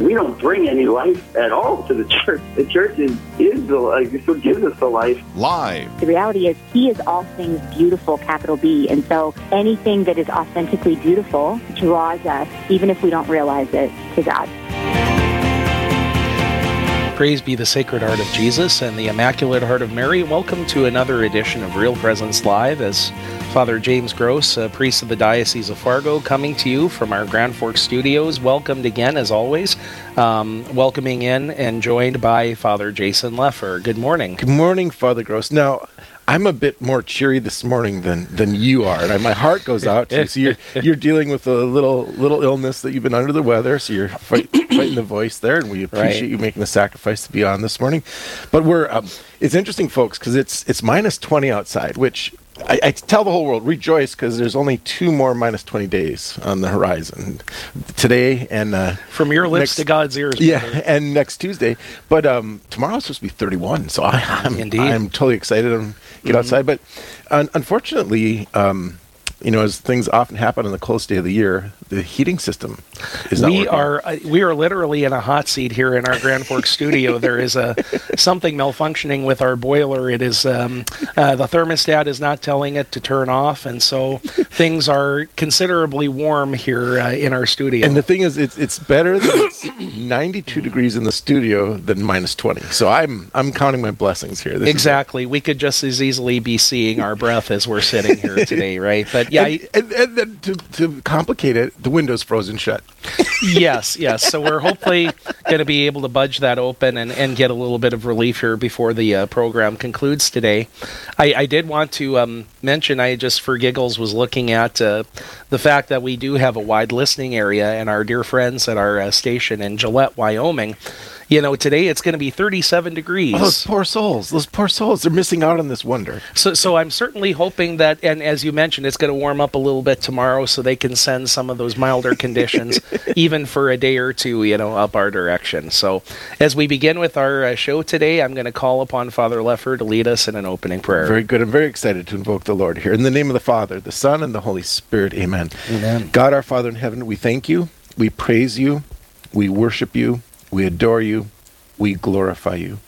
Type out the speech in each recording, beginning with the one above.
We don't bring any life at all to the church. The church is, is the life. It still gives us the life. Live. The reality is, He is all things beautiful, capital B. And so anything that is authentically beautiful draws us, even if we don't realize it, to God. Praise be the Sacred Heart of Jesus and the Immaculate Heart of Mary. Welcome to another edition of Real Presence Live as Father James Gross, a priest of the Diocese of Fargo, coming to you from our Grand Forks studios. Welcomed again, as always. Um, welcoming in and joined by Father Jason Leffer. Good morning. Good morning, Father Gross. Now, I'm a bit more cheery this morning than than you are, and my heart goes out to you. So you're you're dealing with a little little illness that you've been under the weather, so you're fight, fighting the voice there, and we appreciate Right. you making the sacrifice to be on this morning. But we're um, it's interesting, folks, because it's it's minus 20 outside, which. I, I tell the whole world rejoice because there's only two more minus 20 days on the horizon today and uh, From your lips next- to God's ears. yeah, brother. and next Tuesday. But um, tomorrow's supposed to be 31, so I, I'm Indeed. I'm totally excited to get outside. But un- unfortunately, um, you know, as things often happen on the coldest day of the year, the heating system is not we working. are uh, we are literally in a hot seat here in our Grand Forks studio. There is a something malfunctioning with our boiler. It is um, uh, the thermostat is not telling it to turn off, and so things are considerably warm here uh, in our studio. And the thing is, it's it's better that it's 92 degrees in the studio than minus 20. So I'm I'm counting my blessings here. This exactly, we could just as easily be seeing our breath as we're sitting here today, right? But yeah, and, and, and then to, to complicate it, the window's frozen shut. yes, yes. So we're hopefully going to be able to budge that open and, and get a little bit of relief here before the uh, program concludes today. I, I did want to um, mention, I just for giggles was looking at uh, the fact that we do have a wide listening area, and our dear friends at our uh, station in Gillette, Wyoming. You know, today it's going to be 37 degrees. Oh, those poor souls. Those poor souls. They're missing out on this wonder. So, so I'm certainly hoping that, and as you mentioned, it's going to warm up a little bit tomorrow, so they can send some of those milder conditions, even for a day or two, you know, up our direction. So, as we begin with our uh, show today, I'm going to call upon Father Leffer to lead us in an opening prayer. Very good. I'm very excited to invoke the Lord here. In the name of the Father, the Son, and the Holy Spirit. Amen. Amen. God, our Father in heaven, we thank you. We praise you. We worship you. We adore you. We glorify you.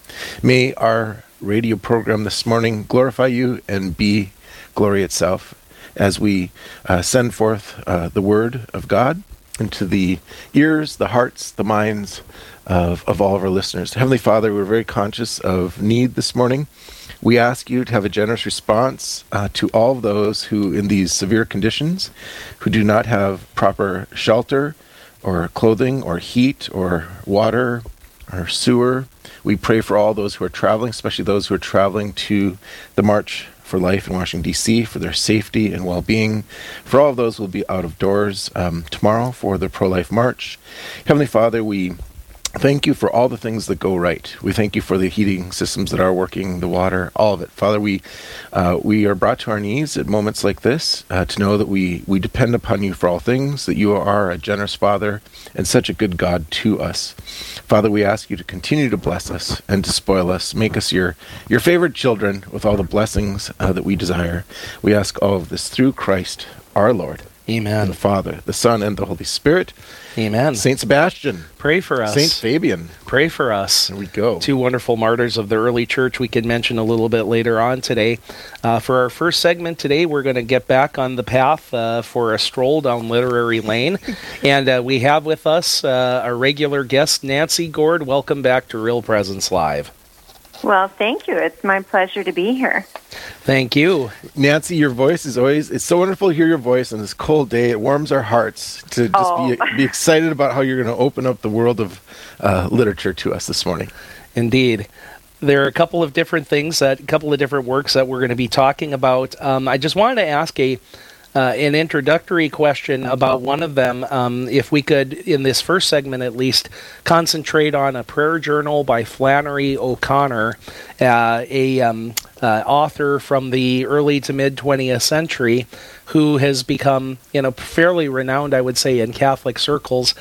May our radio program this morning glorify you and be glory itself as we uh, send forth uh, the word of God into the ears, the hearts, the minds of, of all of our listeners. Heavenly Father, we're very conscious of need this morning. We ask you to have a generous response uh, to all those who, in these severe conditions, who do not have proper shelter or clothing or heat or water or sewer. We pray for all those who are traveling, especially those who are traveling to the March for Life in Washington, D.C., for their safety and well being. For all of those who will be out of doors um, tomorrow for the Pro Life March. Heavenly Father, we thank you for all the things that go right. We thank you for the heating systems that are working, the water, all of it. Father, we uh, we are brought to our knees at moments like this uh, to know that we we depend upon you for all things. That you are a generous Father and such a good God to us. Father, we ask you to continue to bless us and to spoil us. Make us your your favorite children with all the blessings uh, that we desire. We ask all of this through Christ our Lord. Amen. The Father, the Son, and the Holy Spirit. Amen. Saint Sebastian, Pray for us. Saint Fabian. Pray for us. There we go. Two wonderful martyrs of the early church we can mention a little bit later on today. Uh, for our first segment today, we're going to get back on the path uh, for a stroll down Literary Lane. and uh, we have with us uh, our regular guest, Nancy Gord. Welcome back to Real Presence Live. Well, thank you. It's my pleasure to be here. Thank you. Nancy, your voice is always, it's so wonderful to hear your voice on this cold day. It warms our hearts to just Oh. be, be excited about how you're going to open up the world of uh, literature to us this morning. Indeed. There are a couple of different things, that, a couple of different works that we're going to be talking about. Um, I just wanted to ask a uh, an introductory question about one of them. Um, if we could, in this first segment at least, concentrate on a prayer journal by Flannery O'Connor, uh, a um, uh, author from the early to mid 20th century who has become, you know, fairly renowned, I would say, in Catholic circles.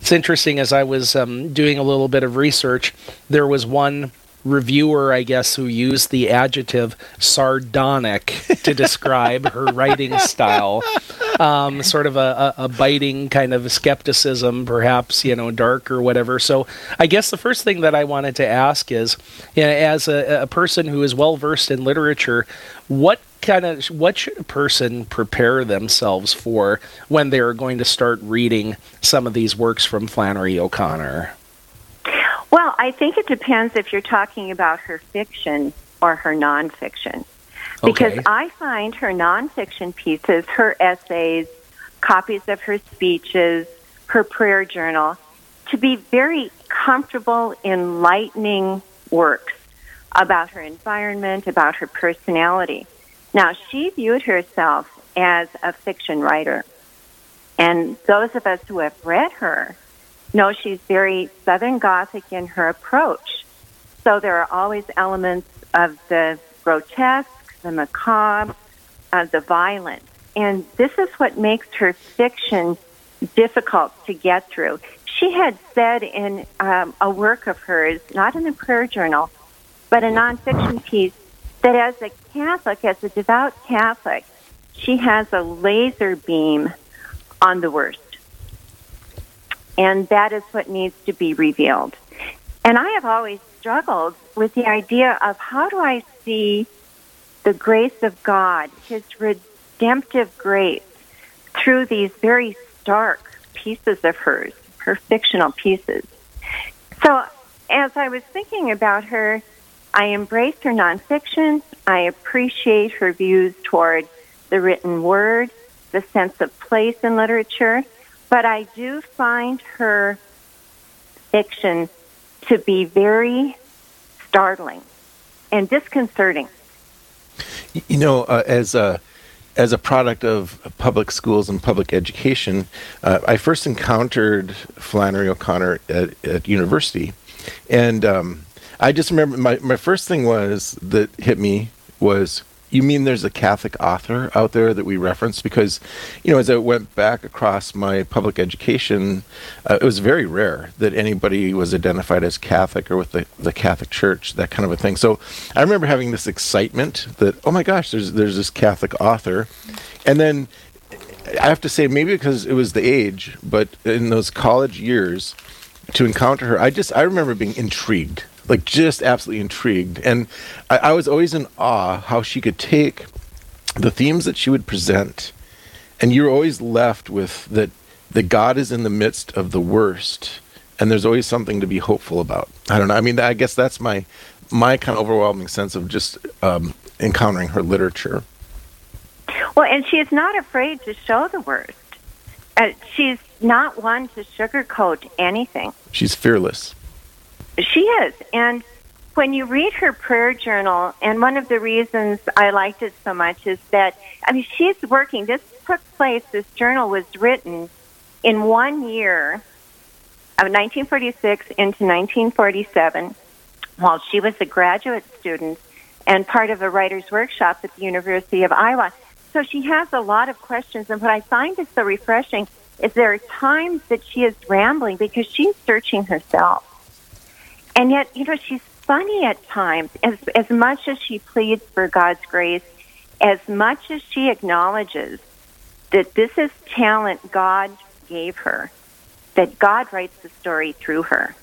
It's interesting as I was um, doing a little bit of research, there was one reviewer, I guess, who used the adjective sardonic to describe her writing style. Um, sort of a, a, a, biting kind of skepticism, perhaps, you know, dark or whatever. So I guess the first thing that I wanted to ask is, you know, as a, a person who is well versed in literature, what kind of what should a person prepare themselves for when they're going to start reading some of these works from Flannery O'Connor? Well, I think it depends if you're talking about her fiction or her nonfiction. Because Okay. I find her nonfiction pieces, her essays, copies of her speeches, her prayer journal, to be very comfortable, enlightening works about her environment, about her personality. Now, she viewed herself as a fiction writer. And those of us who have read her know she's very Southern Gothic in her approach. So there are always elements of the grotesque, the macabre, uh, the violent. And this is what makes her fiction difficult to get through. She had said in um, a work of hers, not in the prayer journal, but a nonfiction piece, that as a Catholic, as a devout Catholic, she has a laser beam on the worst. And that is what needs to be revealed. And I have always struggled with the idea of how do I see the grace of God, His redemptive grace, through these very stark pieces of hers, her fictional pieces. So as I was thinking about her, I embraced her nonfiction. I appreciate her views toward the written word, the sense of place in literature, but I do find her fiction to be very startling and disconcerting. You know, uh, as a as a product of public schools and public education, uh, I first encountered Flannery O'Connor at, at university, and um, I just remember my, my first thing was that hit me was you mean there's a Catholic author out there that we reference? Because, you know, as I went back across my public education, uh, it was very rare that anybody was identified as Catholic or with the, the Catholic Church, that kind of a thing. So I remember having this excitement that, oh my gosh, there's there's this Catholic author, and then I have to say maybe because it was the age, but in those college years, to encounter her, I just I remember being intrigued, like just absolutely intrigued, and I, I was always in awe how she could take the themes that she would present, and you're always left with that that God is in the midst of the worst, and there's always something to be hopeful about. I don't know. I mean, I guess that's my my kind of overwhelming sense of just um, encountering her literature. Well, and she is not afraid to show the worst. Uh, she's not one to sugarcoat anything. She's fearless. She is. And when you read her prayer journal, and one of the reasons I liked it so much is that, I mean, she's working, this took place, this journal was written in one year of 1946 into 1947 while she was a graduate student and part of a writer's workshop at the University of Iowa. So she has a lot of questions, and what I find is so refreshing is there are times that she is rambling because she's searching herself. And yet, you know, she's funny at times. As, as much as she pleads for God's grace, as much as she acknowledges that this is talent God gave her, that God writes the story through her.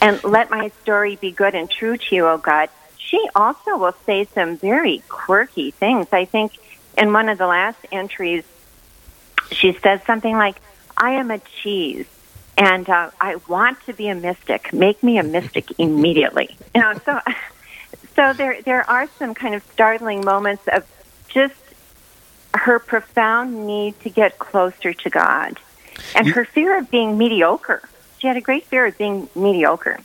And let my story be good and true to you, O God. She also will say some very quirky things. I think in one of the last entries, she says something like, I am a cheese and uh, I want to be a mystic. Make me a mystic immediately. You know, so so there there are some kind of startling moments of just her profound need to get closer to God and You- her fear of being mediocre. She had a great fear of being mediocre.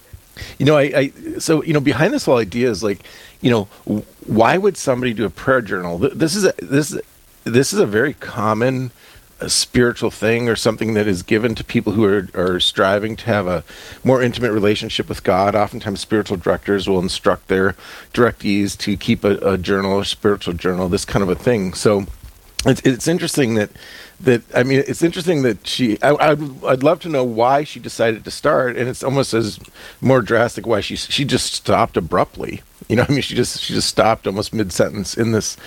You know, I, I so you know behind this whole idea is like, you know, why would somebody do a prayer journal? This is a this this is a very common a spiritual thing or something that is given to people who are, are striving to have a more intimate relationship with God. Oftentimes, spiritual directors will instruct their directees to keep a, a journal, a spiritual journal, this kind of a thing. So it's, it's interesting that that I mean, it's interesting that she. I, I'd, I'd love to know why she decided to start, and it's almost as more drastic why she she just stopped abruptly. You know, I mean, she just she just stopped almost mid sentence in this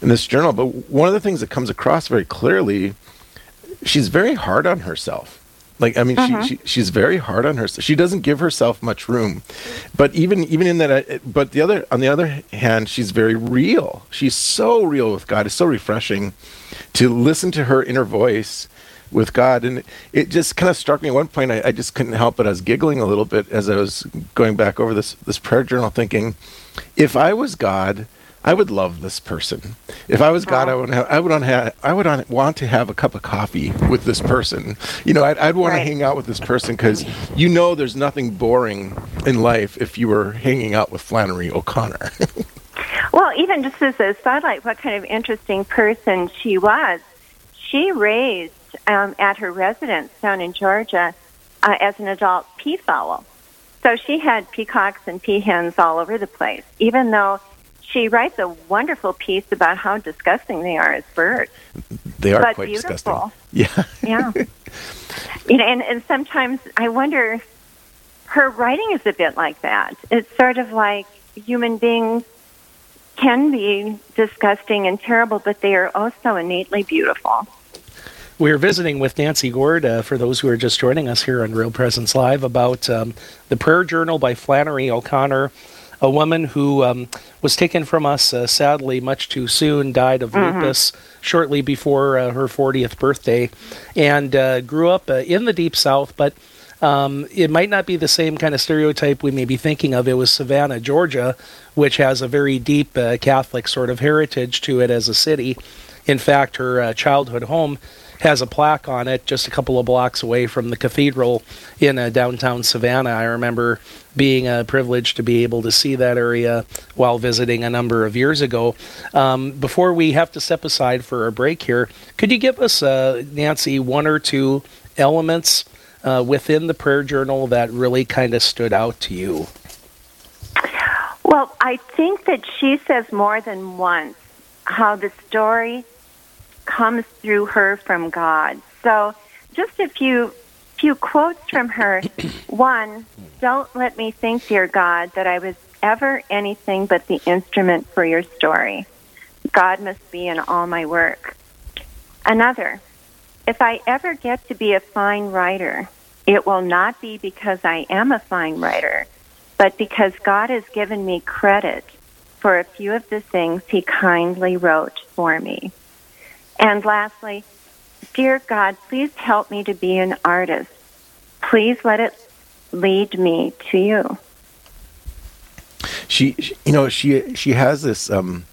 in this journal. But one of the things that comes across very clearly, she's very hard on herself. Like I mean, uh-huh. she, she she's very hard on herself. She doesn't give herself much room. But even even in that, uh, but the other on the other hand, she's very real. She's so real with God. It's so refreshing to listen to her inner voice with God. And it just kind of struck me at one point. I, I, just couldn't help it. I was giggling a little bit as I was going back over this this prayer journal, thinking, if I was God, I would love this person. If I was God, I would have, I would on have, I would on, want to have a cup of coffee with this person. You know, I'd, I'd want right. to hang out with this person because you know there's nothing boring in life if you were hanging out with Flannery O'Connor. well, even just as a sidelight, what kind of interesting person she was. She raised um, at her residence down in Georgia uh, as an adult peafowl. So she had peacocks and peahens all over the place, even though she writes a wonderful piece about how disgusting they are as birds. They are but quite beautiful. disgusting. Yeah. yeah. You know, and, and sometimes I wonder, her writing is a bit like that. It's sort of like human beings can be disgusting and terrible, but they are also innately beautiful. We're visiting with Nancy Gord, uh, for those who are just joining us here on Real Presence Live, about um, the Prayer Journal by Flannery O'Connor a woman who um, was taken from us uh, sadly much too soon, died of mm-hmm. lupus shortly before uh, her 40th birthday, and uh, grew up uh, in the deep south, but. Um, it might not be the same kind of stereotype we may be thinking of. It was Savannah, Georgia, which has a very deep uh, Catholic sort of heritage to it as a city. In fact, her uh, childhood home has a plaque on it just a couple of blocks away from the cathedral in uh, downtown Savannah. I remember being a privilege to be able to see that area while visiting a number of years ago. Um, before we have to step aside for a break here, could you give us, uh, Nancy, one or two elements uh, within the prayer journal that really kind of stood out to you? Well, I think that she says more than once how the story comes through her from God. So, just a few few quotes from her. One, don't let me think, dear God, that I was ever anything but the instrument for your story. God must be in all my work. Another, if I ever get to be a fine writer, it will not be because I am a fine writer, but because God has given me credit for a few of the things he kindly wrote for me. And lastly, dear God, please help me to be an artist. Please let it lead me to you. She, you know, she she has this um,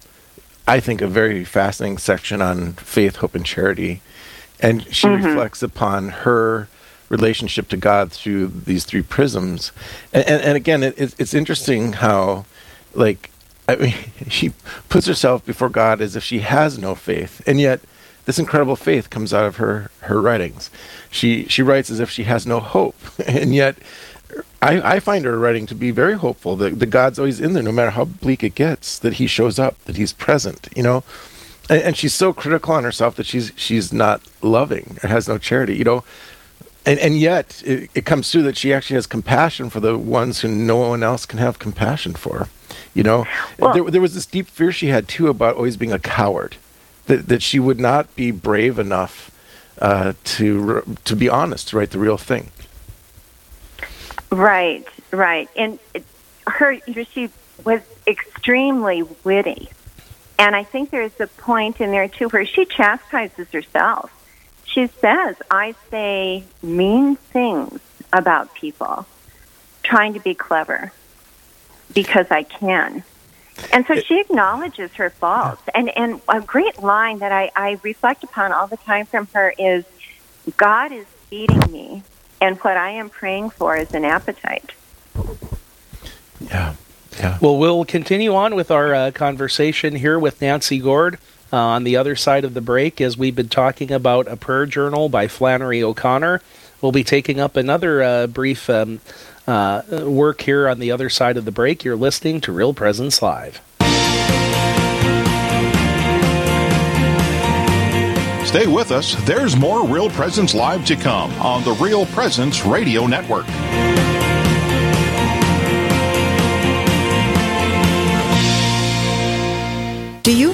I think a very fascinating section on faith, hope, and charity, and she mm-hmm. reflects upon her relationship to God through these three prisms. And, and, and again, it, it's interesting how, like, I mean, she puts herself before God as if she has no faith, and yet this incredible faith comes out of her her writings. She she writes as if she has no hope, and yet I, I find her writing to be very hopeful that the God's always in there, no matter how bleak it gets. That He shows up, that He's present. You know, and, and she's so critical on herself that she's she's not loving or has no charity. You know, and and yet it, it, comes through that she actually has compassion for the ones who no one else can have compassion for. You know, well, there, there was this deep fear she had too about always being a coward that, that she would not be brave enough uh, to to be honest, to write the real thing. Right, right, and her she was extremely witty, and I think there's a point in there too where she chastises herself. She says, "I say mean things about people, trying to be clever because I can." And so she acknowledges her faults. And, and a great line that I, I reflect upon all the time from her is God is feeding me, and what I am praying for is an appetite. Yeah. Yeah. Well, we'll continue on with our uh, conversation here with Nancy Gord Uh, on the other side of the break, as we've been talking about a prayer journal by Flannery O'Connor, we'll be taking up another uh, brief um, uh, work here on the other side of the break. You're listening to Real Presence Live. Stay with us. There's more Real Presence Live to come on the Real Presence Radio Network.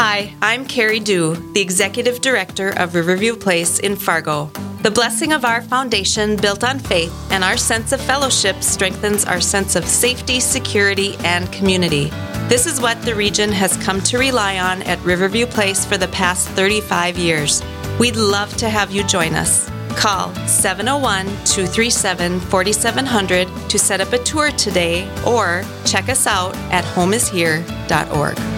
Hi, I'm Carrie Dew, the Executive Director of Riverview Place in Fargo. The blessing of our foundation, built on faith, and our sense of fellowship strengthens our sense of safety, security, and community. This is what the region has come to rely on at Riverview Place for the past 35 years. We'd love to have you join us. Call 701 237 4700 to set up a tour today or check us out at homeishere.org.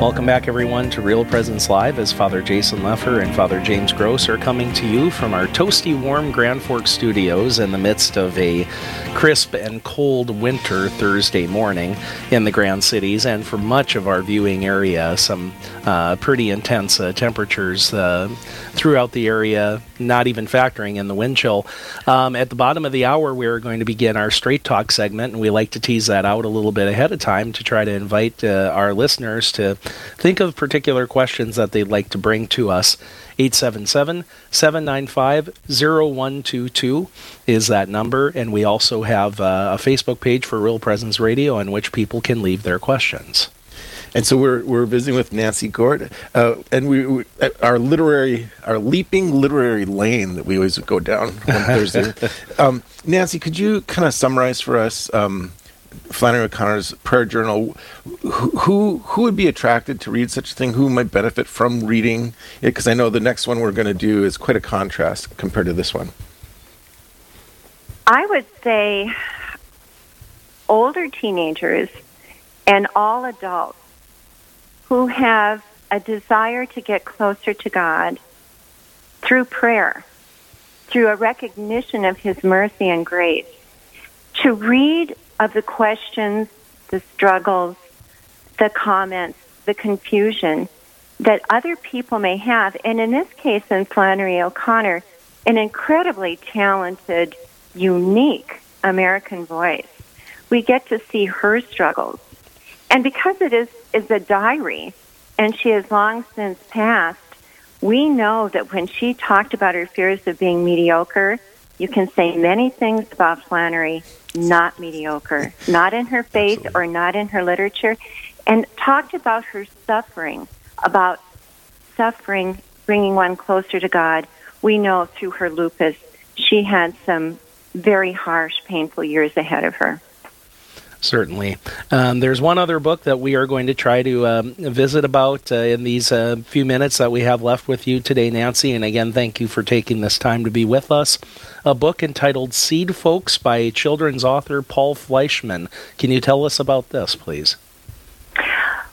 Welcome back, everyone, to Real Presence Live as Father Jason Leffer and Father James Gross are coming to you from our toasty, warm Grand Forks studios in the midst of a crisp and cold winter Thursday morning in the Grand Cities, and for much of our viewing area, some uh, pretty intense uh, temperatures uh, throughout the area, not even factoring in the wind chill. Um, at the bottom of the hour, we're going to begin our Straight Talk segment, and we like to tease that out a little bit ahead of time to try to invite uh, our listeners to think of particular questions that they'd like to bring to us. 877 795 0122 is that number, and we also have uh, a Facebook page for Real Presence Radio on which people can leave their questions. And so we're we're visiting with Nancy Gort, uh, and we, we our literary our leaping literary lane that we always go down on Thursday. um, Nancy, could you kind of summarize for us um, Flannery O'Connor's prayer journal? Who, who who would be attracted to read such a thing? Who might benefit from reading it? Because I know the next one we're going to do is quite a contrast compared to this one. I would say older teenagers and all adults who have a desire to get closer to God through prayer, through a recognition of His mercy and grace, to read of the questions, the struggles, the comments, the confusion that other people may have. And in this case, in Flannery O'Connor, an incredibly talented, unique American voice. We get to see her struggles. And because it is, is a diary, and she has long since passed, we know that when she talked about her fears of being mediocre, you can say many things about Flannery, not mediocre, not in her faith Absolutely. or not in her literature, and talked about her suffering, about suffering bringing one closer to God. We know through her lupus, she had some very harsh, painful years ahead of her. Certainly. Um, there's one other book that we are going to try to um, visit about uh, in these uh, few minutes that we have left with you today, Nancy. And again, thank you for taking this time to be with us. A book entitled Seedfolks by children's author Paul Fleischman. Can you tell us about this, please?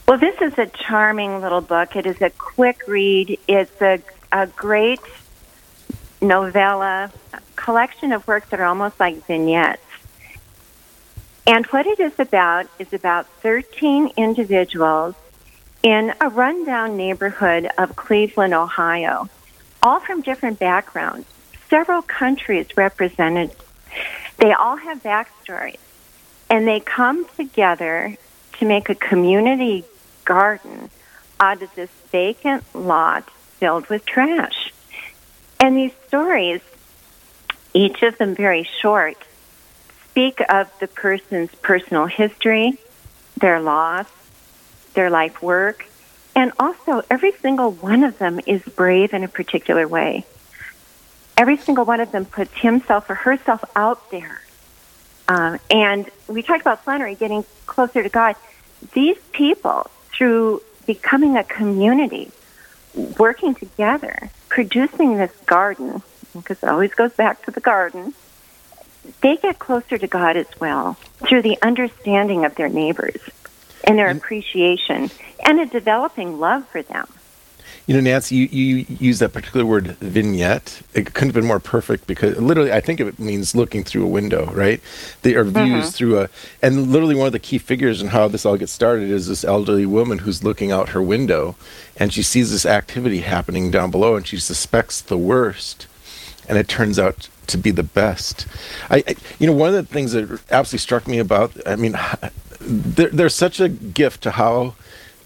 Well, this is a charming little book. It is a quick read. It's a, a great novella, collection of works that are almost like vignettes. And what it is about is about 13 individuals in a rundown neighborhood of Cleveland, Ohio, all from different backgrounds, several countries represented. They all have backstories, and they come together to make a community garden out of this vacant lot filled with trash. And these stories, each of them very short, speak of the person's personal history, their loss, their life work, and also every single one of them is brave in a particular way. Every single one of them puts himself or herself out there. Um, and we talked about Flannery getting closer to God. These people, through becoming a community, working together, producing this garden, because it always goes back to the garden, they get closer to God as well through the understanding of their neighbors and their appreciation and a developing love for them. You know, Nancy, you, you use that particular word vignette. It couldn't have been more perfect because literally, I think it means looking through a window, right? They are views mm-hmm. through a, and literally one of the key figures in how this all gets started is this elderly woman who's looking out her window and she sees this activity happening down below and she suspects the worst. And it turns out to be the best. I, I, you know, one of the things that absolutely struck me about, I mean, there, there's such a gift to how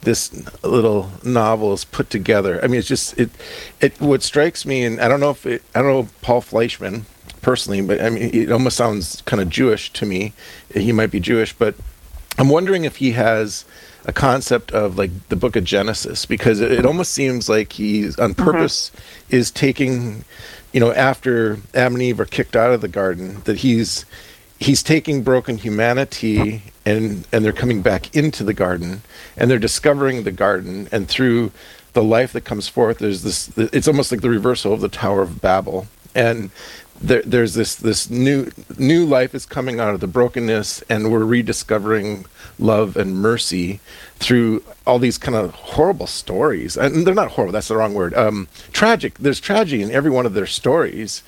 this little novel is put together. I mean, it's just it. It what strikes me, and I don't know if it, I don't know Paul Fleischman personally, but I mean, it almost sounds kind of Jewish to me. He might be Jewish, but I'm wondering if he has a concept of like the book of Genesis because it, it almost seems like he's on mm-hmm. purpose mm-hmm. is taking you know, after Adam and Eve are kicked out of the garden, that he's he's taking broken humanity and and they're coming back into the garden and they're discovering the garden and through the life that comes forth there's this it's almost like the reversal of the tower of babel and there, there's this this new new life is coming out of the brokenness, and we're rediscovering love and mercy through all these kind of horrible stories. And they're not horrible; that's the wrong word. Um, tragic. There's tragedy in every one of their stories,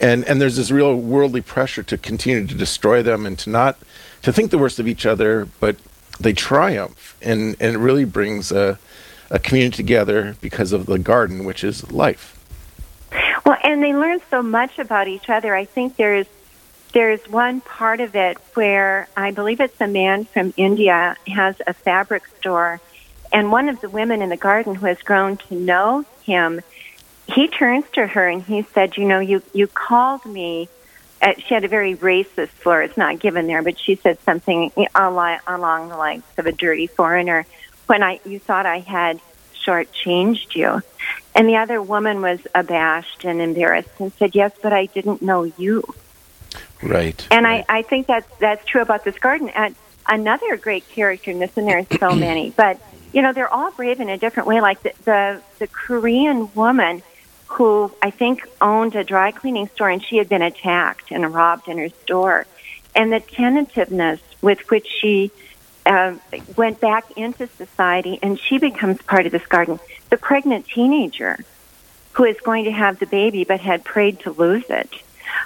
and and there's this real worldly pressure to continue to destroy them and to not to think the worst of each other, but they triumph, and and it really brings a a community together because of the garden, which is life. Well, and they learn so much about each other. I think there's there's one part of it where I believe it's a man from India has a fabric store, and one of the women in the garden who has grown to know him, he turns to her and he said, "You know, you you called me." Uh, she had a very racist slur. It's not given there, but she said something along the lines of a dirty foreigner. When I you thought I had shortchanged you. And the other woman was abashed and embarrassed and said, Yes, but I didn't know you. Right. And right. I, I think that's that's true about this garden. And another great character in this, and there's so many, but you know, they're all brave in a different way. Like the, the the Korean woman who I think owned a dry cleaning store and she had been attacked and robbed in her store. And the tentativeness with which she uh, went back into society, and she becomes part of this garden. The pregnant teenager who is going to have the baby but had prayed to lose it.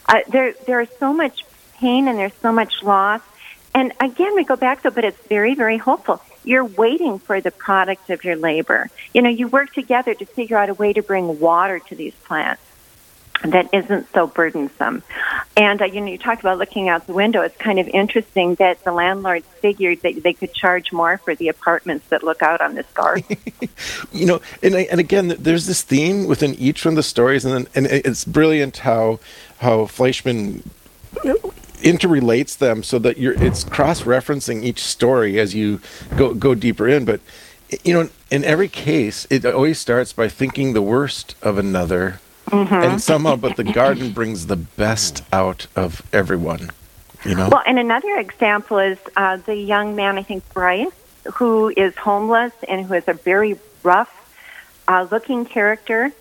Uh, there, there is so much pain and there's so much loss. And again, we go back to, but it's very, very hopeful. You're waiting for the product of your labor. You know, you work together to figure out a way to bring water to these plants that isn't so burdensome. And uh, you know, you talked about looking out the window. It's kind of interesting that the landlords figured that they could charge more for the apartments that look out on this garden. you know, and and again, there's this theme within each one of the stories, and and it's brilliant how how Fleischman interrelates them so that you're it's cross-referencing each story as you go go deeper in, but. You know, in every case, it always starts by thinking the worst of another Mm-hmm. And somehow, but the garden brings the best out of everyone. You know. Well, and another example is uh, the young man, I think Bryce, who is homeless and who is a very rough uh, looking character.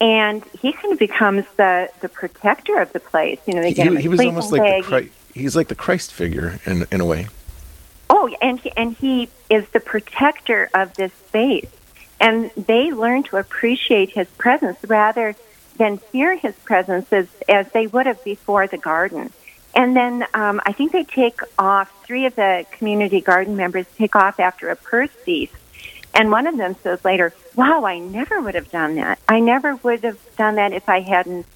And he kind of becomes the, the protector of the place. You know, they get he, him he was almost like bag. the Christ, he's like the Christ figure in in a way. Oh, and he, and he is the protector of this space. And they learn to appreciate his presence rather than fear his presence as, as they would have before the garden. And then um, I think they take off, three of the community garden members take off after a purse thief. And one of them says later, Wow, I never would have done that. I never would have done that if I hadn't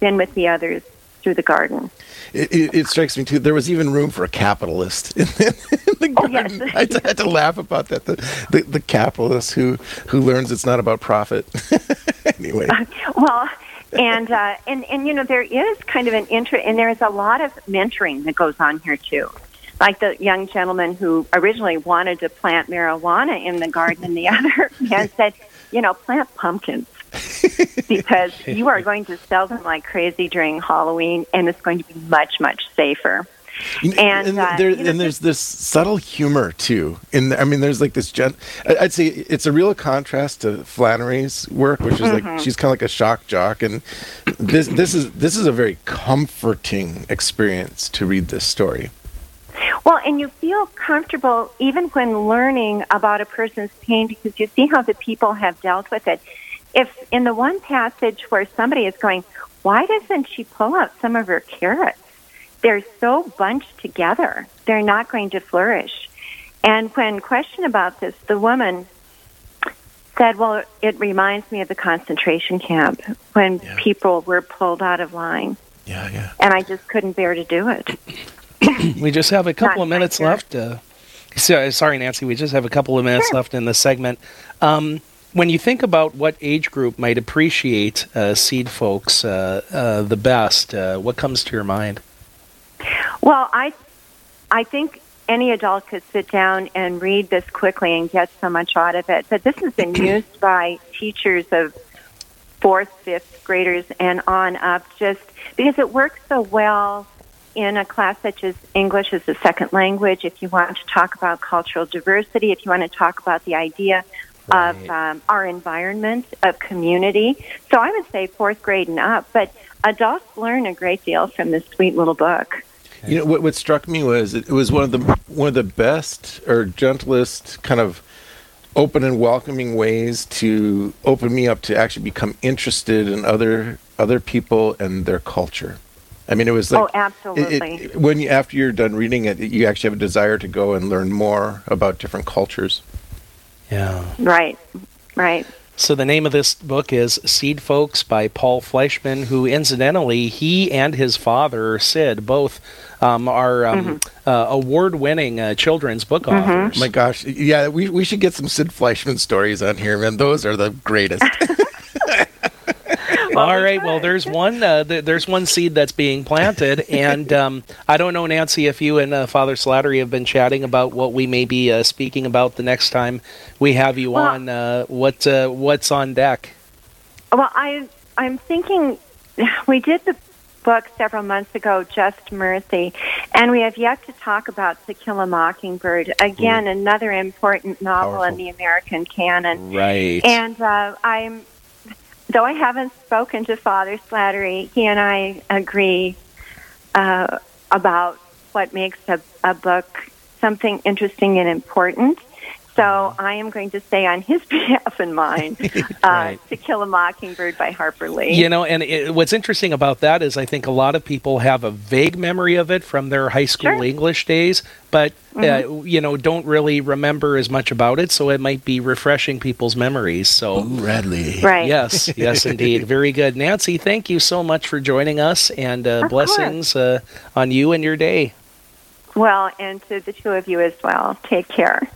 been with the others through the garden. It, it, it strikes me too. There was even room for a capitalist in, the Oh, garden. I had to- had to laugh about that. The, the the capitalist who who learns it's not about profit. anyway, Well, and uh, and and you know there is kind of an interest, and there is a lot of mentoring that goes on here too. Like the young gentleman who originally wanted to plant marijuana in the garden, and the other man said, "You know, plant pumpkins." because you are going to sell them like crazy during Halloween, and it's going to be much, much safer. And, uh, there, you know, and there's this subtle humor too. In the, I mean, there's like this. Gen, I'd say it's a real contrast to Flannery's work, which is Mhm. like she's kind of like a shock jock, and this this is this is a very comforting experience to read this story. Well, and you feel comfortable even when learning about a person's pain because you see how the people have dealt with it. If in the one passage where somebody is going, why doesn't she pull out some of her carrots? They're so bunched together. They're not going to flourish. And when questioned about this, the woman said, well, it reminds me of the concentration camp when people were pulled out of line. Yeah, yeah. And I just couldn't bear to do it. we just have a couple Not of minutes left. Uh, so, sorry, Nancy. We just have a couple of minutes left in this segment. Um, when you think about what age group might appreciate uh, Seedfolks uh, uh, the best, uh, what comes to your mind? Well, I, I think any adult could sit down and read this quickly and get so much out of it. But this has been used by teachers of fourth, fifth graders and on up, just because it works so well in a class such as English as a second language. If you want to talk about cultural diversity, if you want to talk about the idea of um, our environment, of community. So I would say fourth grade and up, but adults learn a great deal from this sweet little book. You know what? What struck me was it, it was one of the one of the best or gentlest kind of open and welcoming ways to open me up to actually become interested in other other people and their culture. I mean, it was like oh, it- absolutely. it- when you, after you're done reading it, you actually have a desire to go and learn more about different cultures. Yeah. right, right. So the name of this book is Seedfolks by Paul Fleischman, who incidentally he and his father Sid both um, are um, uh, award-winning uh, children's book authors. My gosh, yeah, we we should get some Sid Fleischman stories on here, man. Those are the greatest. All right. Well, there's one. Uh, th- there's one seed that's being planted, and um, I don't know, Nancy, if you and uh, Father Slattery have been chatting about what we may be uh, speaking about the next time we have you Well- on. Uh, what uh, what's on deck? Well, I I'm thinking we did the book several months ago, Just Mercy, and we have yet to talk about To Kill a Mockingbird. Again, another important novel in the American canon. Right. And uh, I'm, though I haven't spoken to Father Slattery, he and I agree uh, about what makes a, a book something interesting and important. So I am going to say on his behalf and mine, uh, "To Kill a Mockingbird" by Harper Lee. You know, and it, what's interesting about that is I think a lot of people have a vague memory of it from their high school English days, but uh, Mhm. you know don't really remember as much about it. So it might be refreshing people's memories. Boo Radley, Right. Yes, yes, indeed, very good, Nancy. Thank you so much for joining us, and uh, blessings uh, on you and your day. Well, and to the two of you as well. Take care.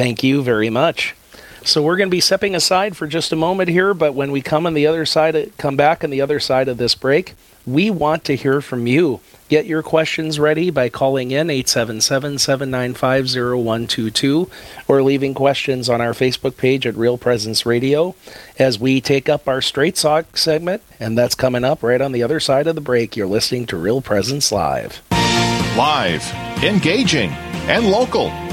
Thank you very much. So we're going to be stepping aside for just a moment here, but when we come on the other side, come back on the other side of this break, we want to hear from you. Get your questions ready by calling in 877-795-0122 or leaving questions on our Facebook page at Real Presence Radio as we take up our Straight Talk segment, and that's coming up right on the other side of the break. You're listening to Real Presence Live. Live, engaging, and local.